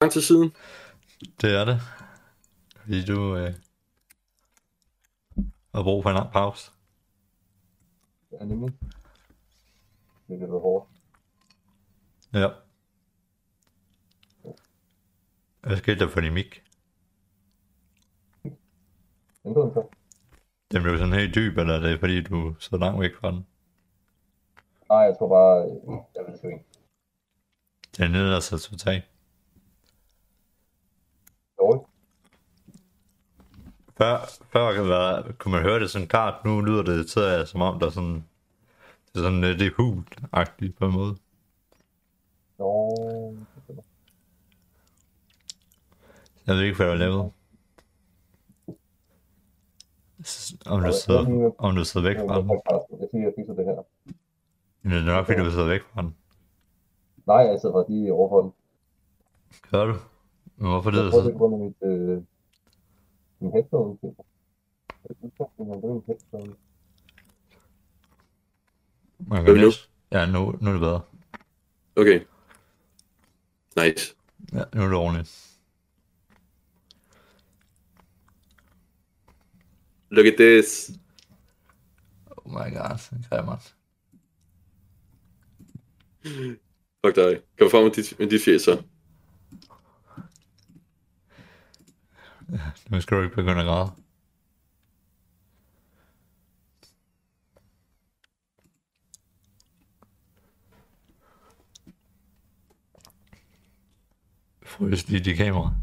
lang tid siden. Det er det. Fordi du øh, har brug for en lang pause. Ja, nemlig. Det er lidt hårdt. Ja. Hvad skete der for din? Ændrer den så? Den blev sådan helt dyb, eller er det fordi, du er så langt væk fra den? Nej, jeg tror bare, øh, jeg ved det ikke. Den er nede altså totalt. Før, før kan, være, kunne man høre det sådan klart, nu lyder det til, at, som om der er sådan, det er sådan lidt hul-agtigt på en måde. Nå, Jeg ved ikke, hvad jeg har lavet. Om du sidder, om du sidder væk jeg, fra den. jeg, siger, jeg fikser det her. Men det er nok, fordi du sidder væk fra den. Nej, jeg sidder faktisk lige overfor den. Gør du? Men hvorfor det Jeg er prøver det så? på grund af mit, øh, headphone. Man Gør kan vi nu? næsten... Ja, nu, nu er det bedre. Okay. Nice. Ja, nu er det ordentligt. Look at this. Oh my god, det kræver man. Fuck dig. Kom frem med dit, med dit fjes så. Nu skal du ikke begynde at græde. Frøs lige de kamera.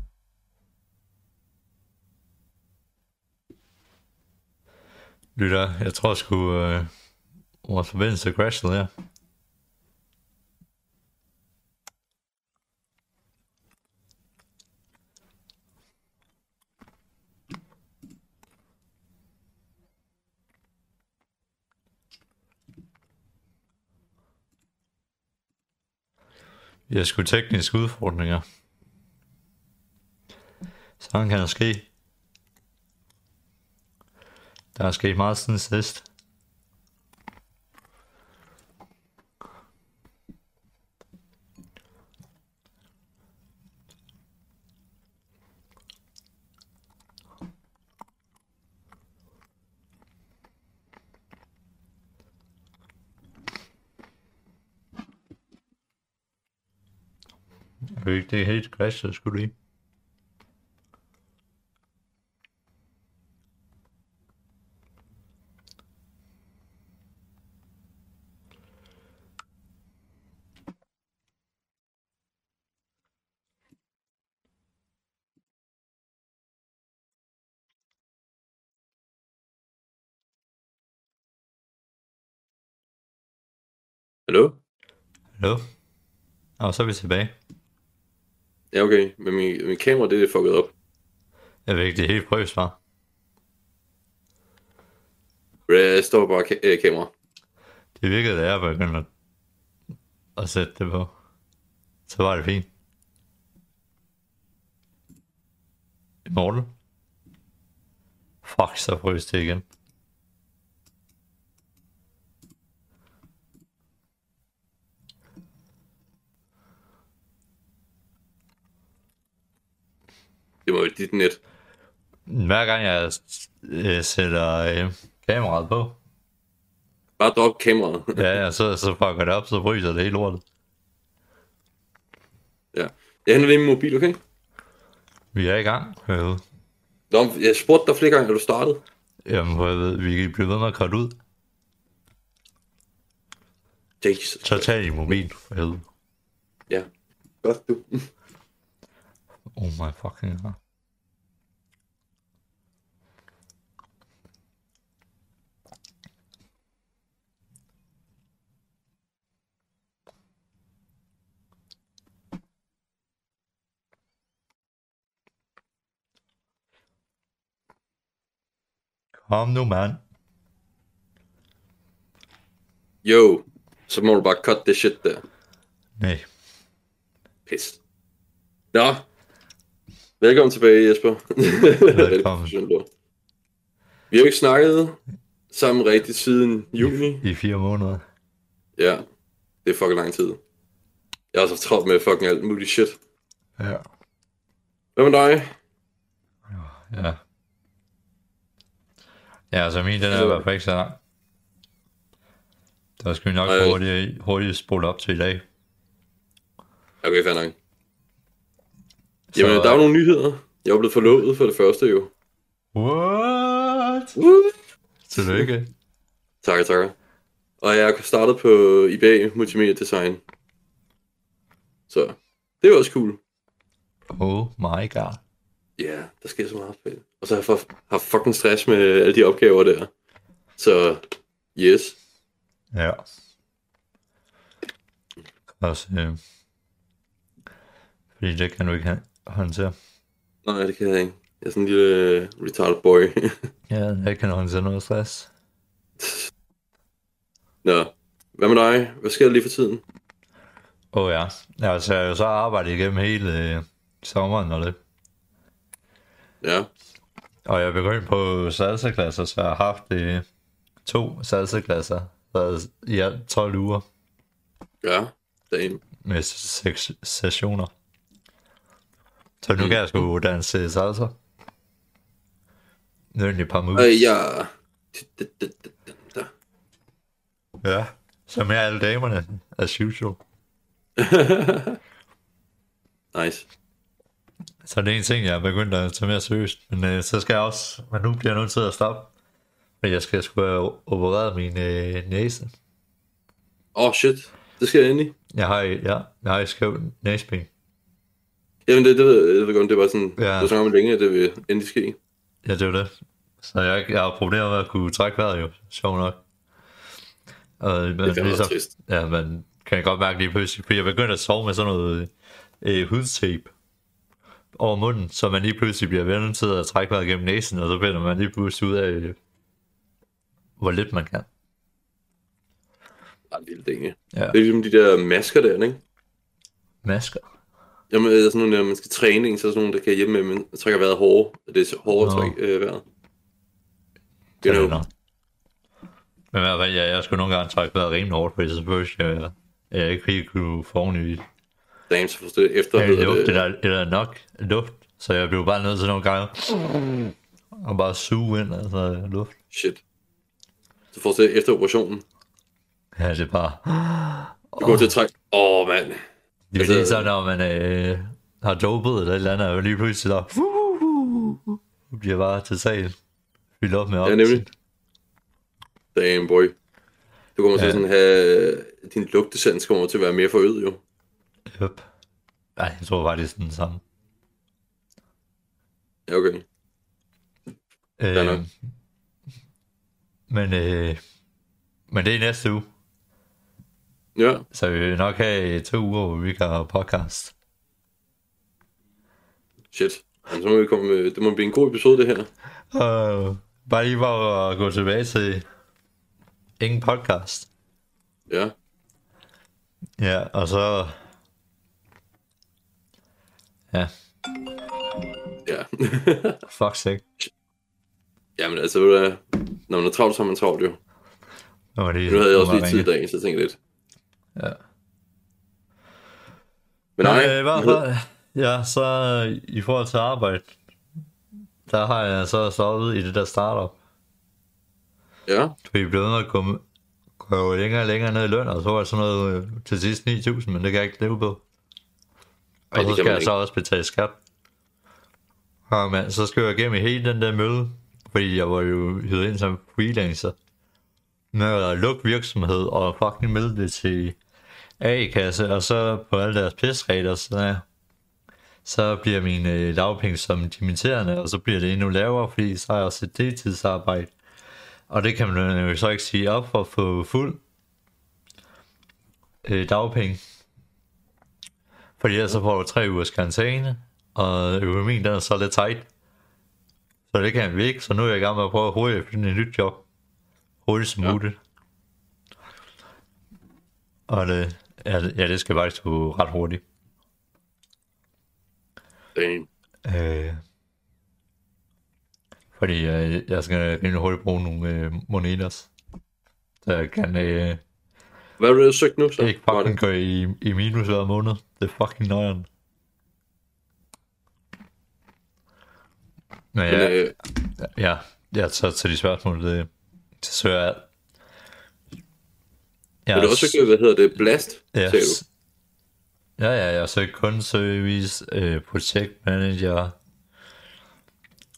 Lytter, jeg tror sgu, øh, vores forbindelse crashede her. Jeg skulle tekniske udfordringer. Sådan kan der ske. Der er sket meget siden sidst. Det er helt så skulle lige. Hallo? Hallo? Og så er vi tilbage. Ja, okay. Men min, min kamera, det er fucket op. Jeg ved ikke, det er helt prøvs, var. Jeg står bare ka- øh, kamera. Det virkede, da jeg begyndte at, at sætte det på. Så var det fint. Immortal? Fuck, så frøs det igen. Dit net. Hver gang jeg øh, sætter øh, kameraet på, Bare drop kameraet. ja, ja, så, så fucker det op, så fryser det helt lortet. ja. Jeg henter lige min mobil, okay? Vi er i gang. Ved. Nå, jeg spurgte dig flere gange, er du startet? Jamen, hvor jeg ved, vi bliver ved med at cutte ud. Jesus. Så tag din mobil, for helvede. Ja. Godt, du. Oh my fucking god. Kom nu, mand. Yo. Så må du bare cut det shit der. Nej. Pis. Nå. Velkommen tilbage, Jesper. Velkommen. Vi har jo ikke snakket sammen rigtigt siden juni. I fire måneder. Ja, det er fucking lang tid. Jeg har så travlt med fucking alt muligt shit. Ja. Hvad med dig? Ja. Ja, altså min, den er i hvert fald ikke så lang. Der skal vi nok Nej. hurtigt, hurtigt spole op til i dag. Okay, fair nok. Jamen, der er jo nogle nyheder. Jeg er blevet forlovet for det første jo. What? Tillykke. Tak, tak. Og jeg er startet på eBay Multimedia Design. Så det er også cool. Oh my god. Ja, der sker så meget fedt. Og så har jeg for- haft fucking stress med alle de opgaver der. Så yes. Ja. Også, øh, fordi det kan du ikke håndtere. Nej, det kan jeg ikke. Jeg er sådan en lille øh, retarded boy. Ja, jeg kan håndtere noget stress. Nå, hvad med dig? Hvad sker der lige for tiden? Åh oh, ja. ja. Altså, jeg har jo så arbejdet igennem hele øh, sommeren og det. Ja, Og jeg begyndte på salsa-klasser, så jeg har haft øh, to salsa-klasser i alt 12 uger ja, damn. med seks sessioner. Så nu kan jeg sgu danse salsa. Nu er et par moves. Øh, ja. Ja. Så med alle damerne, as usual. nice. Så det er en ting, jeg er begyndt at tage mere seriøst. Men øh, så skal jeg også, men nu bliver jeg nødt til at stoppe. Men jeg skal sgu have opereret min øh, næse. Åh, oh, shit. Det skal jeg endelig. Jeg har, ja, jeg har et skævt næseben. Jamen, det, det ved jeg, godt, det var sådan, Ja. det var sådan om længe, at det vil endelig ske. Ja, det er det. Så jeg, jeg har problemer med at kunne trække vejret jo, sjov nok. Og, men, Det er ligesom, trist. ja, man kan godt mærke lige pludselig, fordi jeg begyndte at sove med sådan noget øh, hudtape over munden, så man lige pludselig bliver vendt til at trække vejret gennem næsen, og så finder man lige pludselig ud af, øh, hvor lidt man kan. Ej, lille ting, ja. Det er ligesom de der masker der, ikke? Masker. Jamen, der er sådan nogle, der man skal træne, så er sådan nogle, der kan hjælpe med, at man trækker vejret hårdere. Det er så hårdere Nå. træk øh, vejret. You know. nok. Men i fald, ja, jeg skulle nogle gange trække vejret rimelig hårdt, fordi så følte jeg, jeg, jeg ikke rigtig kunne få ordentligt Forstår det efter. Ja, hedder luft, det der nok luft, så jeg blev bare nødt til nogle gange og bare suge ind, altså luft. Shit. Så får det efter operationen. Ja, det er bare... Du går til at trække. Åh, oh, mand. Det er Altså- lige så, når man øh, har dopet eller et eller andet, og lige pludselig der... Du bliver bare totalt fyldt op med Ja, oxygen. nemlig. Damn, boy. Du kommer til Ja. at sådan have... Din lugtesans kommer til at være mere forøget, jo. Yep. Ej, jeg tror faktisk den samme. Ja, okay. Øh, men, øh, men det er næste uge, Ja, så vi vil nok have to uger, hvor vi kan podcast. shit. Jamen, så må vi komme med... Det må blive en god episode, det her. Uh, bare lige for at gå tilbage til ingen podcast. Ja. Ja, og så... Ja, Ja. fuck sake. Jamen, altså, ved du hvad? Når man er travlt, så er man travlt, jo. Nu, var det, Nu havde jeg også lige tid i dag, så jeg tænkte lidt. Ja. Men nej, Men, øh, i hvert fald, ja, så øh, i forhold til arbejde, der har jeg så stoppet i det der startup. Ja, Fordi vi blev nødt at komme, gå længere og længere ned i løn, og så var det sådan noget øh, til sidst 9.000, men det kan jeg ikke leve på. Og Ej, det så skal jeg så også betale skat. Ja, men så skal jeg igennem hele den der møde, fordi jeg var jo hyret ind som freelancer. Med at lukke virksomhed og fucking melde det til A-kasse, og så på alle deres pisregler, så, ja, så bliver mine øh, dagpenge som dimitterende, og så bliver det endnu lavere, fordi så har jeg også et deltidsarbejde. Og det kan man jo så ikke sige op for at få fuld øh, dagpenge. Fordi ellers så får du tre ugers karantæne, og økonomien den er så lidt tight. Så det kan vi ikke, så nu er jeg i gang med at prøve hurtigt at finde et nyt job. Hurtigt som Ja. muligt. Og det, ja, det- skal faktisk gå ret hurtigt. damn. Øh, fordi øh, jeg skal rimelig hurtigt bruge nogle øh, monedas. Så jeg kan øh, Hvad har du søgt nu, så? ikke Var fucking gå i, i minus hver måned. Det er fucking nøjeren. Men Men, ja, øh, ja, ja, så til de spørgsmål, det, det søger jeg. Ja, men det er også ikke, hvad hedder det, Blast, ja, sagde du? s- ja, ja, jeg søgte kundeservice, øh, project manager,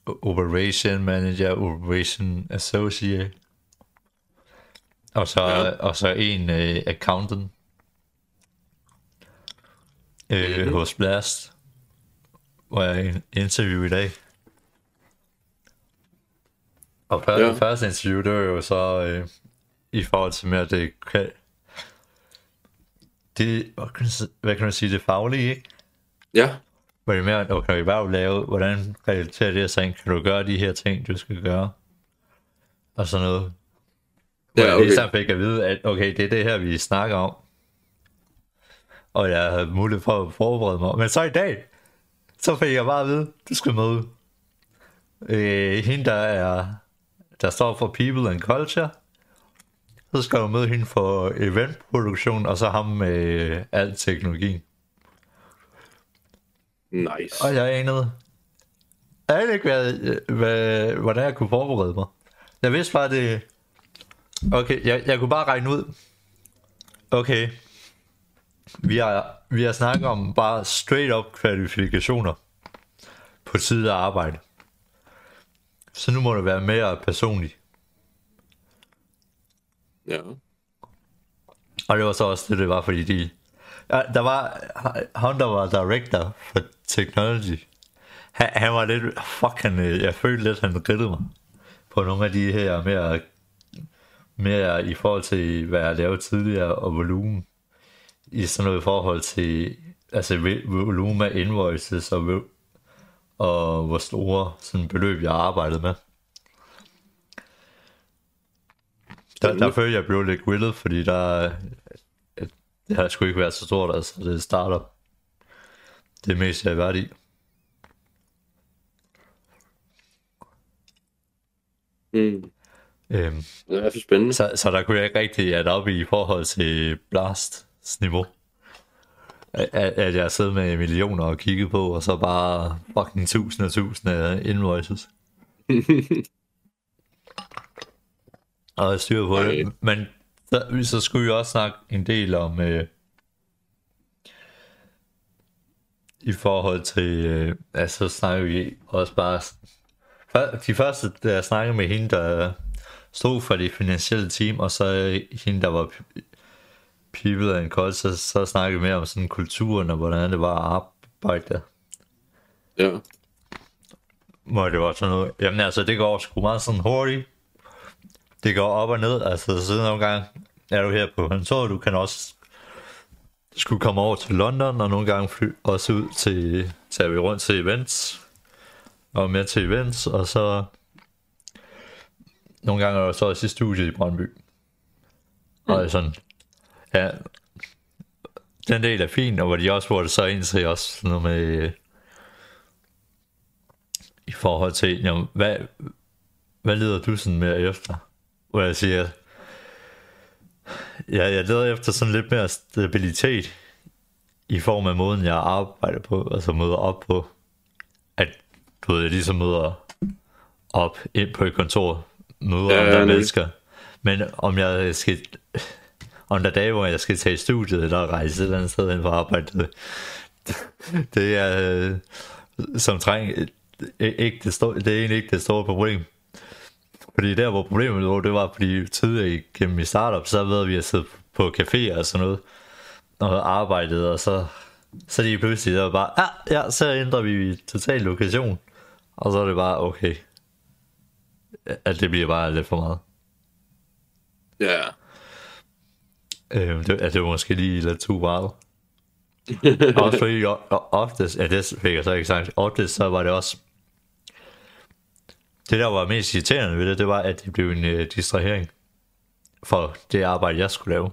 operation manager, operation associate, og så, Ja. og så en øh, accountant øh, Mhm. hos Blast, hvor jeg i interview i dag. Og før, Ja. første interview, det var jo så øh, i forhold til mere det, kan- det hvad kan, hvad kan man sige, det faglige, ikke? Ja, Hvor det er mere, okay, vil du lave, hvordan relaterer det sig, kan du gøre de her ting, du skal gøre? Og sådan noget. Ja, jeg okay. ligesom fik at vide, at okay, det er det her, vi snakker om. Og jeg havde mulighed for at forberede mig. Men så i dag, så fik jeg bare at vide, du skal møde øh, hende, der er der står for People and Culture. Så skal du møde hende for eventproduktion, og så ham med øh, al teknologien. nice. Og jeg anede, jeg anede ikke, hvad, hvad, hvordan jeg kunne forberede mig. Jeg vidste bare, det... Okay, jeg, jeg kunne bare regne ud. Okay. Vi har, vi har snakket om bare straight up kvalifikationer på tid af arbejde. Så nu må det være mere personligt. Ja. Og det var så også det, det var, fordi de... Ja, der var... Han, der var director for technology. Han, han var lidt... Fuck, han, øh, jeg følte lidt, han grillede mig. På nogle af de her mere... Mere i forhold til, hvad jeg lavede tidligere, og volumen. I sådan noget i forhold til... Altså, vo- volumen af invoices, og, og hvor store sådan beløb, jeg arbejdede med. Der, der følte jeg blev lidt grillet, fordi der, det har sgu ikke været så stort, altså det starter det mest jeg har været i. Mm. Øhm, Det er fald spændende. så, så der kunne jeg ikke rigtig at op i forhold til Blasts niveau. At, at jeg sidder med millioner og kigge på, og så bare fucking tusind og tusind af invoices. og jeg styrer på Ej. det. Men så, så skulle vi også snakke en del om... Øh, I forhold til... Øh, altså, så snakker vi også bare... De første, da jeg snakkede med hende, der stod for det finansielle team, og så hende, der var people and culture, så, så snakkede vi mere om sådan kulturen, og hvordan det var at arbejde. Ja. Hvor det var sådan noget, jamen altså, det går sgu meget sådan hurtigt. Det går op og ned, altså så nogle gange er du her på kontoret, du kan også skulle komme over til London, og nogle gange fly også ud til, tager vi rundt til events, og med til events, og så nogle gange er der så også i studiet i Brøndby. Og er sådan, ja, den del er fin, og hvor de også det så ind til også sådan noget med, øh, i forhold til, jamen, hvad, hvad leder du sådan mere efter? Hvor jeg siger, ja, jeg leder efter sådan lidt mere stabilitet i form af måden, jeg arbejder på, altså møder op på, at du ved, jeg ligesom møder op ind på et kontor, møder Ja, andre mennesker, men om jeg skal, om der er dage, hvor jeg skal tage i studiet, eller rejse et eller andet sted hen for arbejde, det, det er øh, som træng, ikke det, store, det er egentlig ikke det store problem. Fordi der, hvor problemet lå, det var, fordi tidligere gennem i startup, så ved vi at sidde på caféer og sådan noget, og arbejdet, og så, så lige pludselig, der var bare, ja, ja, så ændrer vi total lokation. Og så er det bare, okay, at det bliver bare lidt for meget. Ja. Øh, det, at det var måske lige lidt too meget. også fordi oftest, ja det fik jeg så ikke sagt, oftest så var det også, det der var mest irriterende ved det, det var, at det blev en øh, distrahering for det arbejde, jeg skulle lave.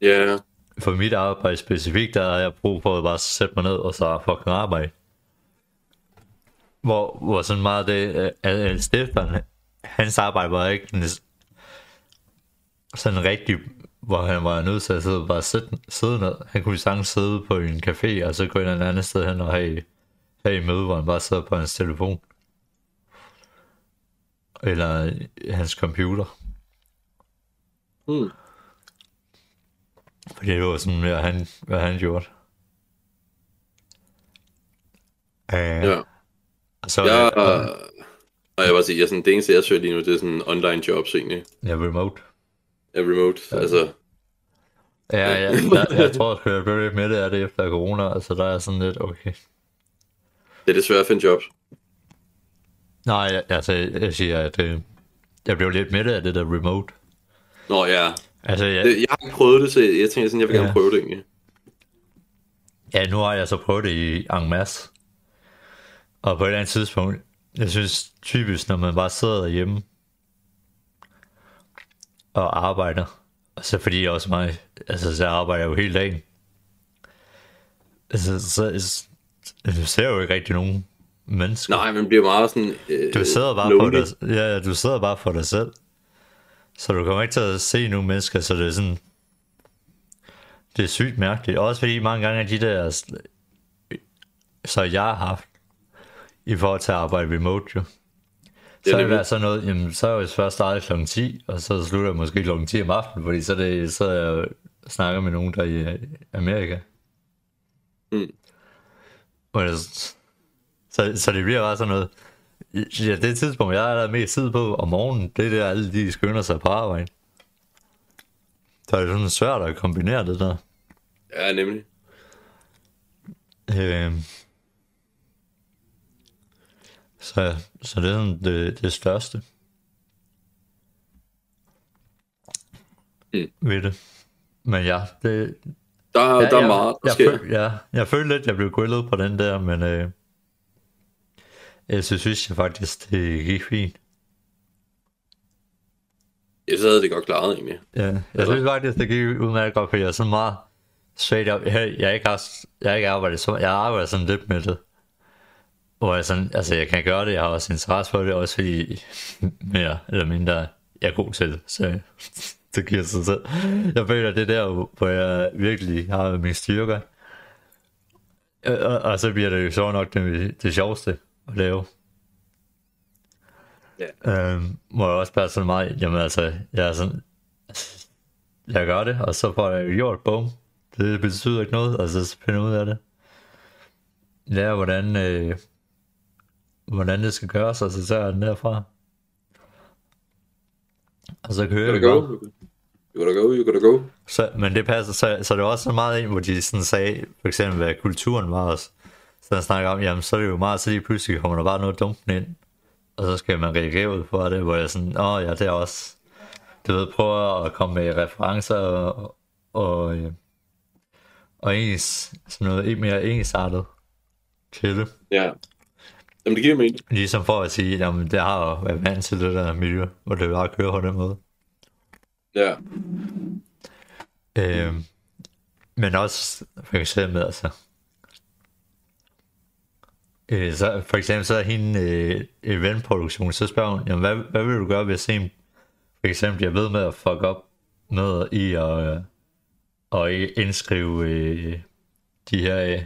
Ja. For mit arbejde specifikt, der har jeg brug for at bare sætte mig ned og så fucking arbejde. Hvor, hvor sådan meget det, øh, at stifteren, hans arbejde var ikke en- sådan rigtig, hvor han var nødt til at sidde, bare sidde, sidde ned. Han kunne sagtens sidde på en café, og så gå ind et andet sted hen og have have i møde, hvor han bare sad på hans telefon. Eller hans computer. Hmm. Fordi det var sådan mere, han, hvad han gjorde. Uh, Ja. Så Jeg, øh, og jeg bare sige, jeg, sådan, det eneste, jeg søger lige nu, det er sådan online jobs egentlig. ja, remote. Ja, remote. Ja. Altså, Ja, ja, jeg, jeg tror, at jeg blev lidt med det af det efter corona, altså der er sådan lidt, okay. det er det svært at finde jobs. Nej, jeg, altså, jeg siger, at øh, jeg blev lidt med det af det der remote. Nå ja, Altså, jeg, det, jeg har ikke prøvet det, så jeg tænker sådan, jeg vil gerne Ja. prøve det egentlig. ja, nu har jeg så prøvet det i en masse. Og på et eller andet tidspunkt, jeg synes typisk, når man bare sidder derhjemme og arbejder, og så fordi jeg også mig, altså så arbejder jeg jo hele dagen. Altså, så, så du ser jo ikke rigtig nogen mennesker. Nej, man bliver meget sådan... Øh, Du sidder bare lonely. for dig, ja, du sidder bare for dig selv. Så du kommer ikke til at se nogle mennesker, så det er sådan... Det er sygt mærkeligt. Også fordi mange gange af de der... Så jeg har haft i forhold til at arbejde remote jo. Så er det været sådan noget, jamen, så er jeg jo først startet kl. 10, og så slutter jeg måske kl. 10 om aftenen, fordi så, er det, så jeg snakker med nogen, der er i Amerika. Mm. Og så, så det bliver bare sådan noget, Ja, det tidspunkt, jeg er der mest tid på om morgenen, det er der alle de skynder sig på arbejde. Så er det sådan svært at kombinere det der. Ja, nemlig. Øh, så, så det er sådan det, det største. Mm. Ved det. Men ja, det, Der, ja, der er meget, der jeg, sker. føl, ja, jeg følte lidt, jeg blev grillet på den der, men øh, jeg synes, jeg faktisk, det gik fint. Jeg så havde det godt klaret egentlig. Ja, jeg Eller? synes faktisk, det gik udmærket godt, fordi jeg er sådan meget straight up. Jeg, jeg, ikke har, jeg ikke arbejdet så Jeg arbejder sådan lidt med det. Hvor jeg sådan, altså jeg kan gøre det, jeg har også interesse for det, også fordi mere eller mindre jeg er god til det, så det giver sig selv. Jeg føler, det er der, hvor jeg virkelig har min styrker. Og, og, og så bliver det jo så nok det, det sjoveste at lave. Ja. Øhm, hvor jeg også bare sådan meget, jamen altså, jeg er sådan, altså, jeg gør det, og så får jeg jo gjort, bum. Det betyder ikke noget, og så finder ud af det. Lære, hvordan, øh, hvordan det skal gøres, og så jeg den derfra. Og så kører go. bare. You gotta go, you gotta go. Så, men det passer, så, så det var også så meget ind, hvor de sådan sagde, for eksempel, hvad kulturen var også. Så jeg snakker om, jamen så er det jo meget, så lige pludselig kommer der bare noget dumt ind. Og så skal man reagere ud på det, hvor jeg sådan, åh ja, det er også, du ved, prøver at komme med referencer og, og, og ens, sådan noget mere ensartet til det. Ja. Jamen, det giver mening. Ligesom for at sige, jamen det har jo været vant til det der miljø, hvor det bare kører på den måde. Ja. Øh, men også for eksempel, altså, øh, så, for eksempel så er hende øh, eventproduktion, så spørger hun, jamen, hvad, hvad vil du gøre, hvis en for eksempel bliver ved med at fuck op med i at, øh, og indskrive øh, de her øh,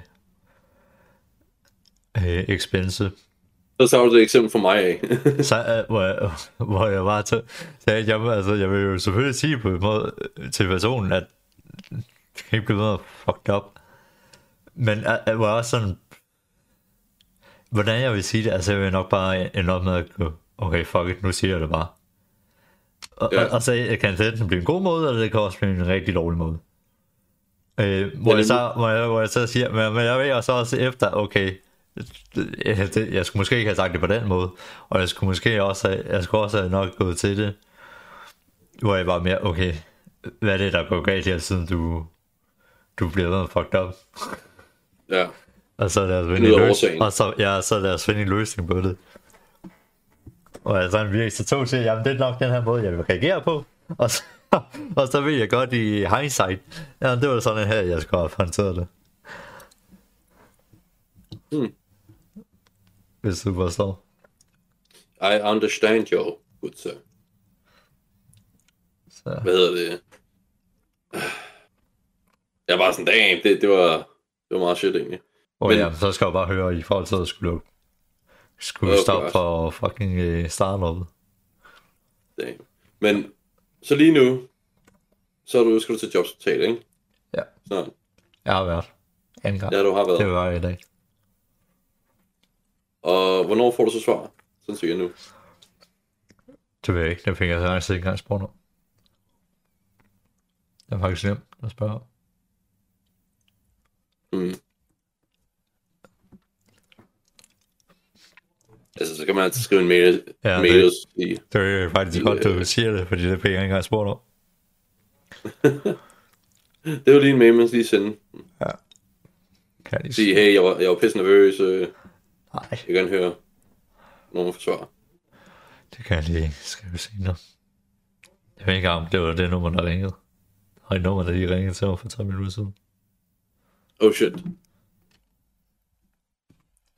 øh, expense Så tager du det eksempel for mig af. så, uh, hvor, jeg, hvor jeg bare tog, sagde, at jeg, altså, jeg vil jo selvfølgelig sige på en måde øh, til personen, at det kan ikke blive at fucked up. Men uh, uh, hvor jeg også sådan, hvordan jeg vil sige det, altså jeg vil nok bare ende op med at gå, okay, fuck it, nu siger jeg det bare. Og, Ja. ja. og, og så kan det enten blive en god måde, eller det kan også blive en rigtig dårlig måde. Øh, hvor, Ja, jeg så, hvor, jeg, hvor jeg så siger, men, men jeg ved også også efter, okay, det, det, jeg skulle måske ikke have sagt det på den måde, og jeg skulle måske også have, jeg skulle også have nok gået til det, hvor jeg var mere, okay, hvad er det, der går galt her, siden du, du bliver ved fucked up, ja. og så lad os finde en løsning, og så, ja, så lad os finde en løsning på det. Og jeg sådan virkelig så tog til, jamen det er nok den her måde, jeg vil reagere på, og så, og så ved jeg godt i hindsight, ja, det var sådan her, jeg skulle have håndteret det. Hmm. Hvis du forstår. I understand your good sir. Så. Hvad hedder det? Jeg var sådan, damn, det, det var, det var meget shit egentlig. Og Men- men... jamen, så skal jeg bare høre i forhold til at skulle, skulle Okay. stoppe for fucking øh, startup. Damn. Men så lige nu, så er du, skal du til jobsportal, ikke? Ja. Så, Jeg har været. Anden gang. ja, du har været. Det var i dag. Og hvornår får du så svar? Sådan cirka nu. Det ved jeg ikke. Det fik jeg så ikke engang spurgt om. Det er faktisk nemt at spørge. Mm. Altså, så kan man altid skrive en mail, Ja, ja, mail det- og sige, Det er faktisk godt, du siger det, fordi det fik jeg ikke engang spurgt om. det er jo lige en mail, man lige sende. Kan jeg lige Sige, hey, jeg var, jeg var pisse nervøs, øh, jeg Nej, vil gerne høre, når man får svar. det kan jeg lige skrive senere. Jeg ved ikke om det var det nummer, der ringede. Og et nummer, der lige ringede til mig for 3 minutter siden. Oh shit.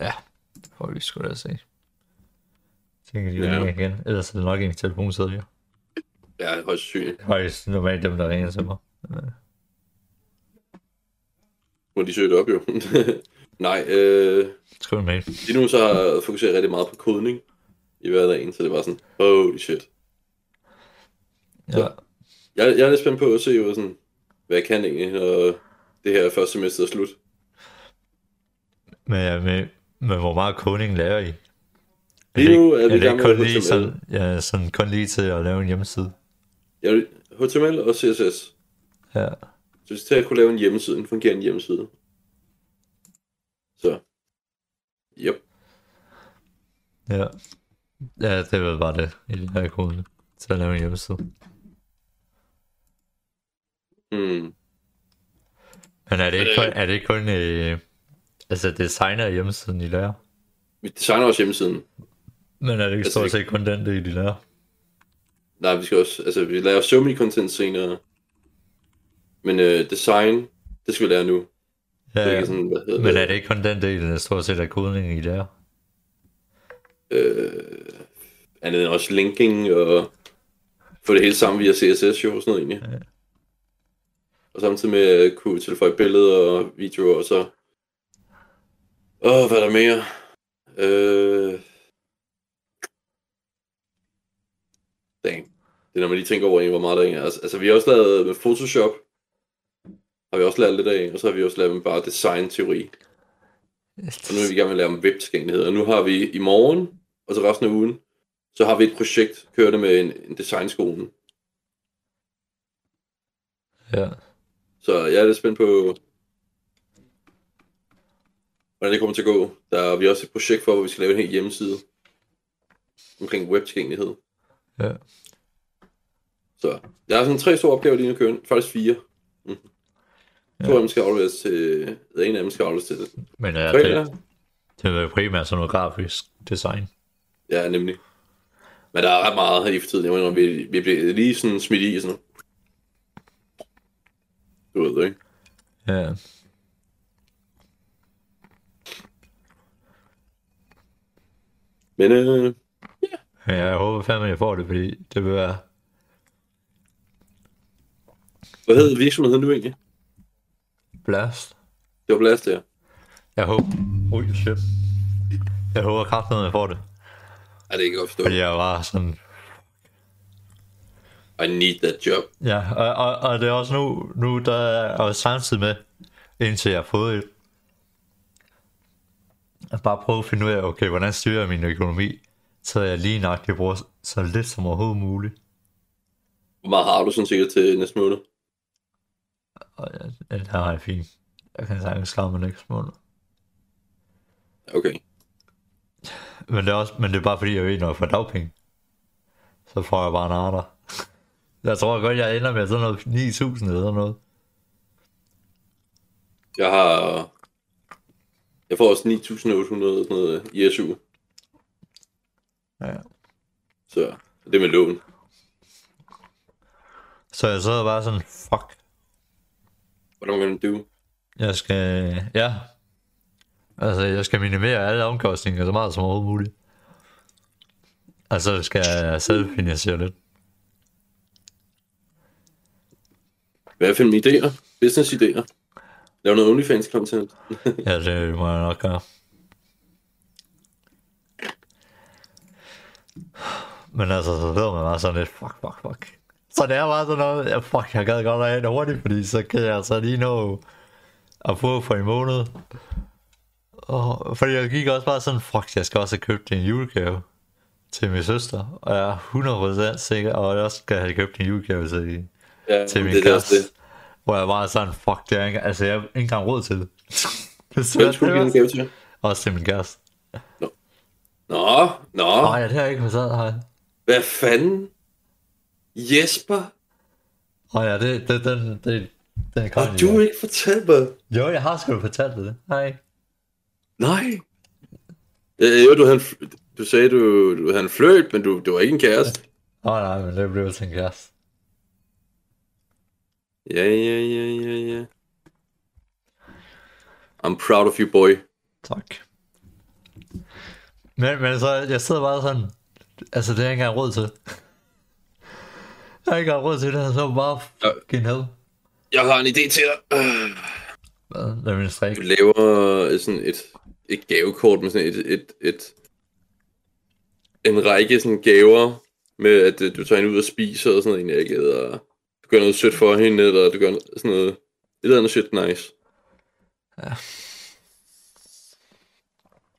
Ja, det får vi sgu da se. Jeg tænker, de Ja. ringer igen. Ellers er det nok en telefonsæde, Jeg er højst. Det er faktisk normalt dem, der ringer til mig. Må de søge det op, jo. Nej, øh, Skriv en mail. lige nu så har jeg fokuseret rigtig meget på kodning i hverdagen, så det var sådan, holy shit. Ja, Jeg, jeg er lidt spændt på at se, hvad, sådan, hvad jeg kan egentlig, når det her første semester er slut. men, ja, med, men hvor meget kodning lærer I? Lige nu er vi er i det gang med kun lige sådan, ja, sådan kun lige til at lave en hjemmeside? Jeg, HTML og CSS. Ja, Så hvis til at kunne lave en hjemmeside, en fungerende hjemmeside. Så. Yep. ja. Ja, det er vel bare det, i den her kode til at lave en hjemmeside. Hmm. Men er det ikke Øh. kun, er det ikke kun øh, altså designer hjemmesiden, I lærer? Vi designer også hjemmesiden. Men er det ikke Altså, stort set kun den del, I lærer? Nej, vi skal også, altså vi laver so many content senere. Men øh, design, det skal vi lære nu. Ja, Det er sådan, hvad hedder Men er det ikke kun den del, der stort set er kodning, I lærer? øh, andet end også linking og få det hele sammen via CSS jo og sådan noget egentlig. Ja. Og samtidig med at kunne tilføje billeder og videoer og så... Åh, hvad er der mere? Øh... Damn. Det er når man lige tænker over, hvor meget der er. Altså, altså, vi har også lavet med Photoshop. Har vi også lært lidt af, og så har vi også lavet med bare design-teori. Og nu er vi at lære om webtilgængelighed. Og nu har vi i morgen, og så resten af ugen, så har vi et projekt kørende med en, en designskole. Ja. Så jeg er lidt spændt på, hvordan det kommer til at gå. Der er vi også et projekt for, hvor vi skal lave en hel hjemmeside omkring webtilgængelighed. Ja. Så jeg har sådan tre store opgaver lige nu kørende. Faktisk fire. To Ja. af dem skal afleveres til... En af dem skal afleveres til Men er fredag. det, det er primært sådan noget grafisk design. Ja, nemlig. Men der er ret meget her i for tiden. Jeg mener, vi, vi bliver lige sådan smidt i sådan Du ved det, ikke? Ja. Men øh, Men jeg håber fandme, at jeg får det, fordi det vil være... hvad hedder virksomheden nu egentlig? Blast. Det var Blast, ja. Jeg håber... Ui, shit. Jeg håber kraftigt, at jeg får det. Ej, det kan jeg godt forstå. Fordi jeg var sådan... I need that job. Ja, og, og, og det er også nu, nu der er også samtidig med, indtil jeg har fået et, at bare prøve at finde ud af, okay, hvordan styrer jeg min økonomi, så jeg lige nok kan bruge så lidt som overhovedet muligt. Hvor meget har du sådan sikkert til næste måned? Og ja, det er fint. Jeg kan sagtens klare mig næste måned. Okay. Men det er, også, men det er bare fordi, jeg ved, når jeg får dagpenge, så får jeg bare en arter. Jeg tror godt, jeg ender med sådan noget 9.000 eller noget. Jeg har... Jeg får også 9.800 sådan noget i SU. Ja. Så det er med lån. Så jeg sidder bare sådan, fuck, What am I gonna do? Jeg skal, ja. Altså, jeg skal minimere alle omkostninger så meget som overhovedet muligt. Altså, skal jeg selv finansiere lidt. Hvad for idéer? Business idéer? Lave noget OnlyFans-content. Ja, det må jeg nok gøre. Men altså, så sidder man bare sådan lidt, fuck, fuck, fuck. Så det er bare sådan noget, ja, fuck, jeg gad godt have det hurtigt, fordi så kan jeg altså lige nå at få for en måned. Og, fordi jeg gik også bare sådan, fuck, jeg skal også have købt en julegave til min søster. Og jeg er 100% sikker, og jeg også skal have købt en julegave til, Ja, til min kæreste. Hvor jeg bare er sådan, fuck, det er ikke, altså jeg har ikke engang råd til det. det Hvem skulle du give en gave til? Også til min kæreste. Nå, nå. Nej, det har jeg ikke fortalt, hej. Hvad fanden? Jesper? Åh ja, det, det, den, det, den kan Har du ikke fortalt mig? Jo, jeg har sgu fortalt det. Hej. Nej. Øh, jo, du, havde en, du sagde, du, du havde en fløjt, men du, du var ikke en kæreste. Åh oh, nej, men det blev til en kæreste. Ja, ja, ja, ja, ja. I'm proud of you, boy. Tak. Men, men så, jeg sidder bare sådan, altså det har jeg ikke engang råd til. Jeg har ikke engang råd til det, så bare fucking hell. Jeg har en idé til dig. Øh. Hvad? Lad min strik. Du laver sådan et, et gavekort med sådan et, et, et, en række sådan gaver med, at øh, du tager hende ud og spiser og sådan noget, eller du gør noget sødt for hende, eller du gør sådan noget, et eller andet shit nice.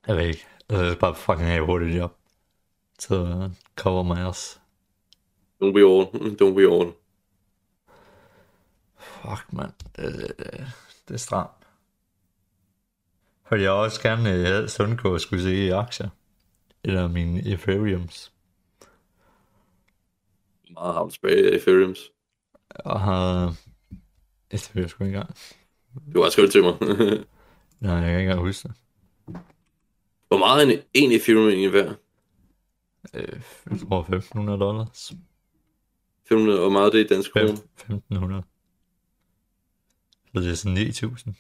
Jeg ved ikke. Jeg vil bare fucking have hurtigt job. Så cover mig også. Don't be all, don't be all. Fuck, mand. Det, det, det, det er stramt. Fordi jeg også gerne øh, undgå at skulle se i aktier. Eller mine Ethereums. Meget du tilbage Ethereums. Og har... Det ved jeg sgu ikke engang. Du har skrevet til mig. Nej, jeg kan ikke engang huske det. Hvor meget er en, en Ethereum egentlig værd? Øh, tror 1500 dollars. 500, hvor meget er det i dansk Fem- kroner? 1500. Så det er sådan 9000.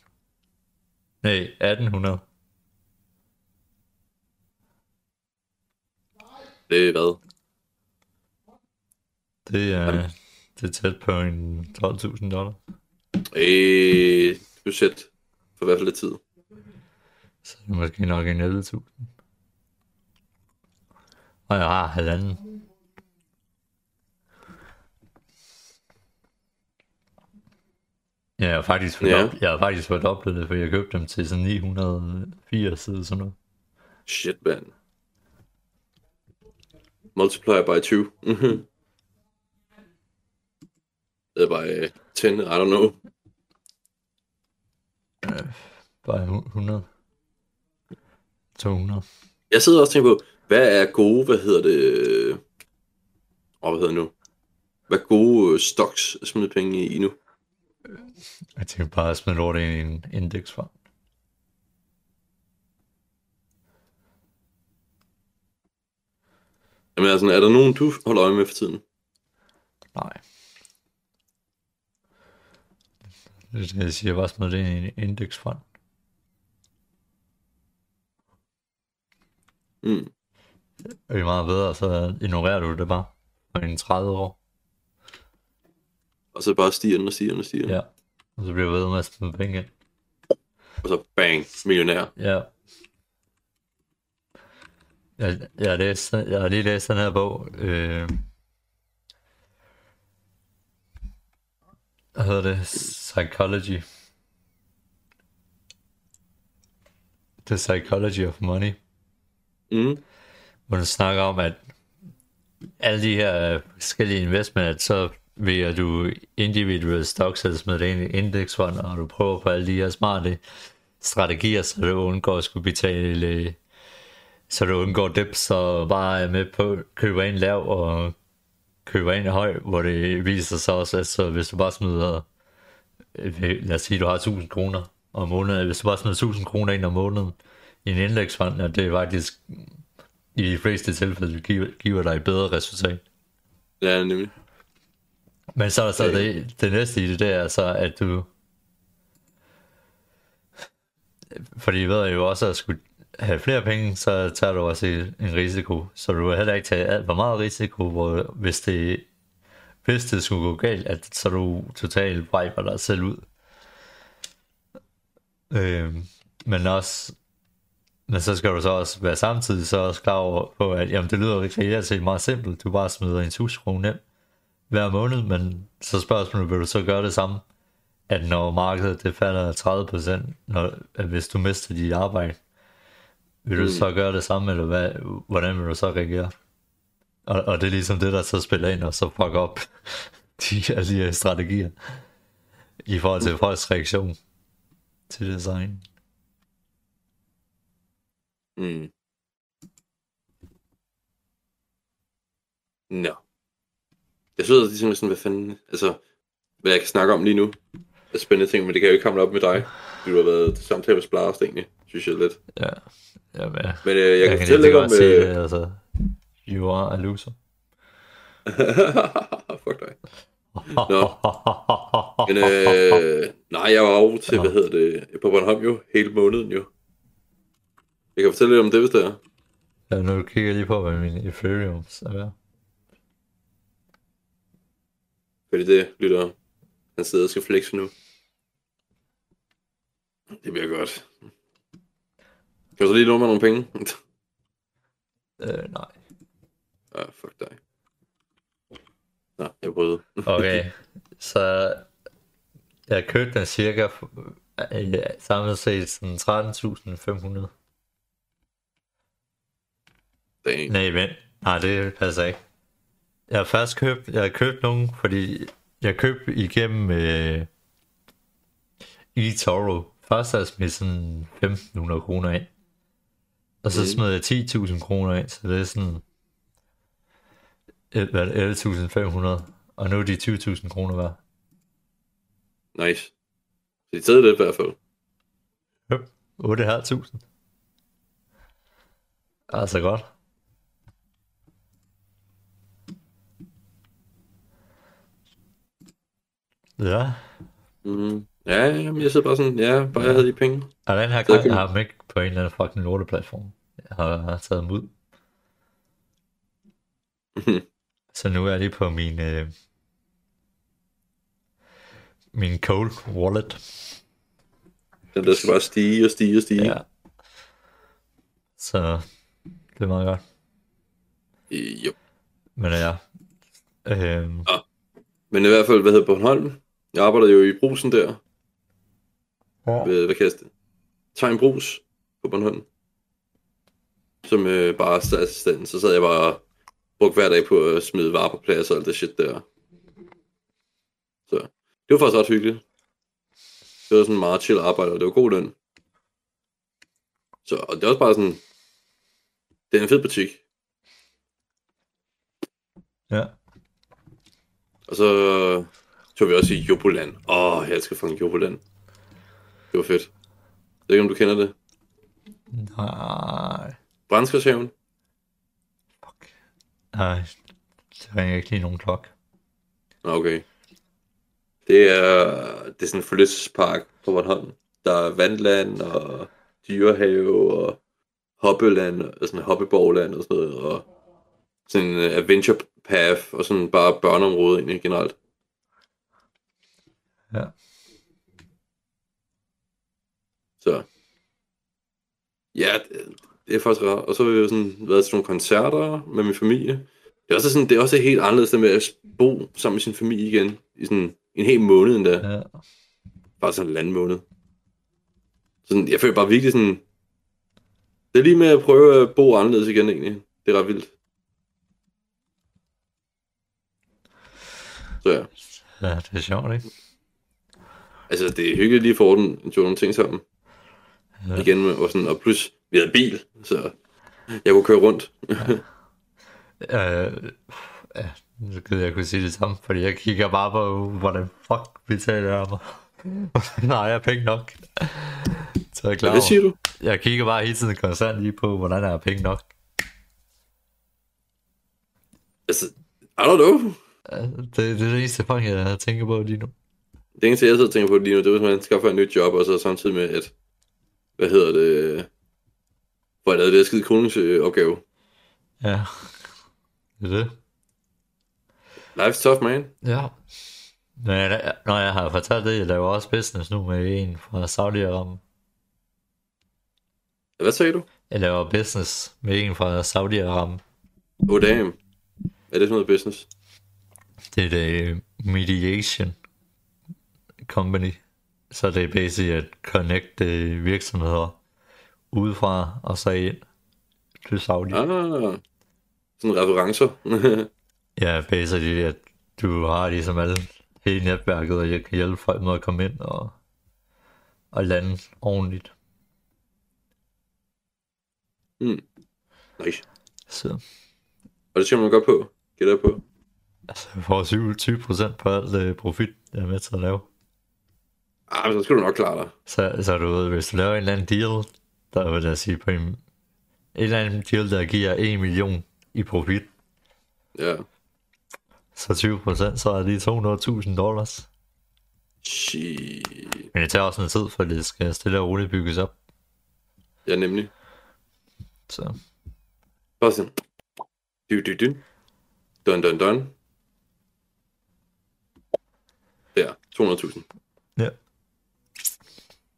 Nej, 1800. Det er hvad? Det er, det er tæt på en 12.000 dollar. Øh, budget for i hvert fald lidt tid. Så det er måske nok en 11.000. Og jeg har halvanden. Ja, jeg har faktisk fordoblet, ja. jeg har faktisk fordoblet det, for jeg købte dem til sådan 980 eller sådan noget. Shit, man. Multiply by 2. Mhm. det er bare uh, 10, I don't know. Bare 100. 200. Jeg sidder også og tænker på, hvad er gode, hvad hedder det, øh, åh, hvad hedder det nu? Hvad gode øh, stocks at smide penge i nu? Jeg tænker bare at smide lort ind i en indeksfond. Jamen altså, er der nogen, du holder øje med for tiden? Nej. Det det, jeg siger, bare smid det ind i en indeksfond. Mm. Det er meget bedre, så ignorerer du det bare. For en 30 år. Og så bare stiger den og stiger den og stiger den. Ja. Og så bliver ved med at smide penge ind. Og så bang, millionær. Ja. Jeg, jeg, har læst, jeg har lige læst den her bog. Øh, hvad hedder det? Psychology. The Psychology of Money. Mm. Hvor den snakker om, at alle de her forskellige investment, så vælger du individuelle stocks, eller smider det ind i indeksfond, og du prøver på alle de her smarte strategier, så du undgår at skulle betale, så du undgår dips, og bare er med på at købe en lav og købe ind høj, hvor det viser sig også, at så hvis du bare smider, øh, lad os sige, du har 1000 kroner om måneden, hvis du bare smider 1000 kroner ind om måneden i en indeksfond, at det er faktisk i de fleste tilfælde giver, giver dig et bedre resultat. Ja, nemlig. Men så er der så det, det næste i det, det er så, at du... Fordi jeg ved jo også, at skulle have flere penge, så tager du også en risiko. Så du vil heller ikke tage alt for meget risiko, hvor hvis det, hvis det skulle gå galt, at så du totalt wiper dig selv ud. Øhm, men også, men så skal du så også være samtidig så også klar over på, at jamen, det lyder rigtig set meget simpelt. Du bare smider en tuskrone ind hver måned, men så spørgsmålet, vil du så gøre det samme? At når markedet det falder 30%, når, at hvis du mister dit arbejde, vil du Mm. så gøre det samme, eller hvad, hvordan vil du så reagere? Og, og det er ligesom det, der så spiller ind, og så fuck op de, alle de strategier i forhold til folks reaktion til design. Mm. Nå. Jeg også ligesom sådan, hvad fanden, altså, hvad jeg kan snakke om lige nu, er spændende ting, men det kan jeg jo ikke komme op med dig. Du har været til samtale med Splast egentlig, synes jeg lidt. Ja, ja. Men øh, jeg, jeg kan kan fortælle lidt om... godt se Øh... det, altså. You are a loser. Fuck dig. Men øh, nej, jeg var over til, Nå. hvad hedder det, på Bornholm jo, hele måneden jo. Jeg kan fortælle lidt om det, hvis det er. ja, nu kigger jeg lige på, hvad min Ethereum er værd. Fordi det lytter, han sidder og skal flexe nu. Det bliver godt. Kan du så lige låne mig nogle penge? Øh, nej. ah, fuck dig. Nå, jeg prøvede. Okay, så jeg købte den cirka øh, samlet set sådan 13.500. Dang. Nej, vent. Nej, det passer ikke. Jeg har først købt, jeg har købt nogen, fordi jeg købte igennem øh, eToro. Først har jeg smidt sådan 1.500 kroner ind. Og så smed jeg 10.000 kroner ind, så det er sådan el- hvad er det, 11.500. Og nu er de 20.000 kroner værd. Nice. Så de tager lidt i hvert fald. 8.500. Altså godt. Ja, Mm. Ja, jamen, jeg sidder bare sådan, ja, bare jeg havde de penge. og den her gang har ikke på en eller anden fucking lorteplatform. Jeg har, har taget dem ud. Så nu er lige på min øh, min cold wallet. Den der skal bare stige og stige og stige. Ja. Så det er meget godt. Jo. Men ja. Øhm, Men i hvert fald, hvad hedder Bornholm? Jeg arbejder jo i brusen der. ja. Ved, hvad kaldes det? Tegn Brus på Bornholm. Som øh, bare statsassistent. Så sad jeg bare og brugte hver dag på at smide varer på plads og alt det shit der. Så det var faktisk ret hyggeligt. Det var sådan meget chill arbejde, og det var god løn. Så og det er også bare sådan, det er en fed butik. ja. Og så tog vi også i Joboland. Åh, oh, jeg elsker fucking Joboland. Det var fedt. Jeg ved ikke, om du kender det. Nej. Brandskabshaven. Fuck. Nej. Så ringer ikke lige nogen klok. Okay. Det er, det er sådan en forlystelsespark på Bornholm. Der er vandland og dyrehave og hoppeland og sådan hoppeborgland og sådan noget. Og sådan en øh, adventure path og sådan bare børneområde egentlig generelt. Ja. Så. Ja, det, det er faktisk rart. Og så har vi jo sådan været til nogle koncerter med min familie. Det er også, sådan, det er også helt anderledes det med at bo sammen med sin familie igen. I sådan en hel måned endda. Ja. Bare sådan en anden måned. Sådan, jeg føler bare virkelig sådan... Det er lige med at prøve at bo anderledes igen egentlig. Det er ret vildt. Så ja. ja, det er sjovt, ikke? Altså, det er hyggeligt lige for orden at nogle ting sammen. Ja. Ja. Igen, og, sådan, og plus, vi havde bil, så jeg kunne køre rundt. Øh, ja, så gider jeg kunne sige det samme, fordi jeg kigger bare på, hvordan fuck betaler jeg mig. Nej, jeg har penge nok. Så er jeg klar Hvad siger du? Jeg kigger bare hele tiden konstant lige på, hvordan jeg penge nok. Altså, I don't know. Det, det er det eneste fuck, jeg tænker på lige nu. Det eneste, jeg sidder og tænker på lige nu, det er, hvis man skaffer et nyt job, og så samtidig med, at, hvad hedder det, hvor jeg lavede det skide koningsopgave. Ja, det er det. Life's tough, man. Ja. Men jeg- når jeg har fortalt det, jeg laver også business nu med en fra Saudi-Arabien. Hvad sagde du? Jeg laver business med en fra Saudi-Arabien. Oh damn. Er det sådan noget business? Det er det mediation company. Så det er basically at connecte virksomheder udefra og så ind til Saudi. Ah, sådan referencer. Ja, basically at du har ligesom alle hele netværket, og jeg kan hjælpe folk med at komme ind og, og lande ordentligt. nice. Så Og det skal man godt på. Gætter jeg på. altså, jeg får 27% på alt øh, profit, jeg er med til at lave. Ah, så skal du nok klare dig. Så, så du ved, hvis du laver en eller anden deal, der vil jeg sige på en, en eller anden deal, der giver 1 million i profit, Ja. så 20%, så er det 200.000 dollars. Shit. Men det tager også noget tid, for det skal stille og roligt bygges op. Ja, nemlig. Så Bare sådan. Du, du, du. Dun, dun, dun. Der, 200.000. ja.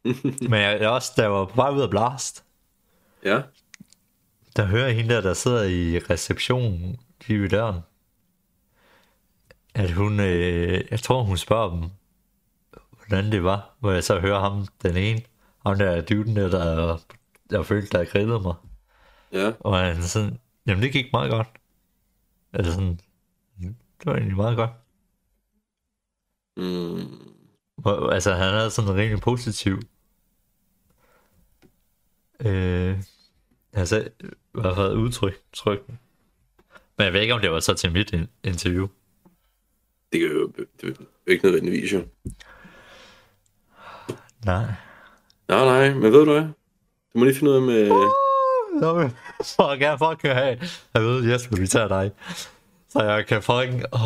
Men jeg, også, jeg var på vej ud af Blast, Ja. der hører jeg hende der, der sidder i receptionen lige ved døren, at hun, øh, jeg tror hun spørger dem, hvordan det var, hvor jeg så hører ham, den ene, ham der duden der, der, der følte, der grillede mig, Ja. og han sådan, jamen det gik meget godt. Altså sådan, det var egentlig meget godt. Mm. Og, altså han havde sådan en rimelig positiv, øh, altså i hvert fald udtryk, tryk. Men jeg ved ikke, om det var så til mit in- interview. Det kan jo det er jo ikke nødvendigvis, jo. Nej. Nej, nej, men ved du hvad? Du må lige finde ud af med... Nå, men så kan jeg fucking have. Jeg ved, Jesper, vi tager dig. Så jeg kan fucking... Oh.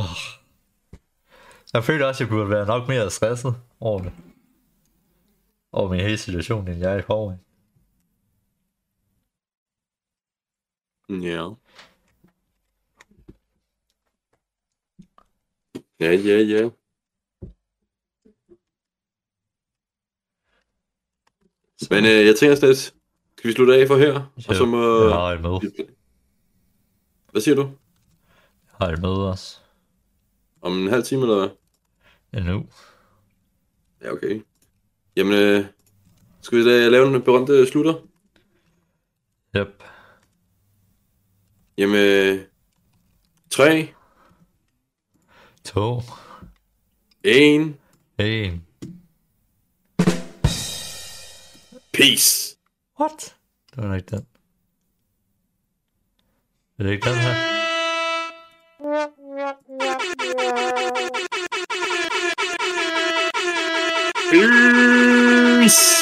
Jeg føler også, at jeg burde være nok mere stresset over det. Over min hele situation, end jeg er i forvejen. Ja. Ja, ja, ja. Men øh, jeg tænker slet, skal vi slutte af for her? Og så må... Jeg har et med. Hvad siger du? Jeg har et med også. Om en halv time eller hvad? Ja, nu. Ja, okay. Jamen, øh, skal vi da lave en berømte slutter? Yep. Jamen, 3, To. 1, En. peace! What? Det var ikke den. Er det ikke den her? Peace!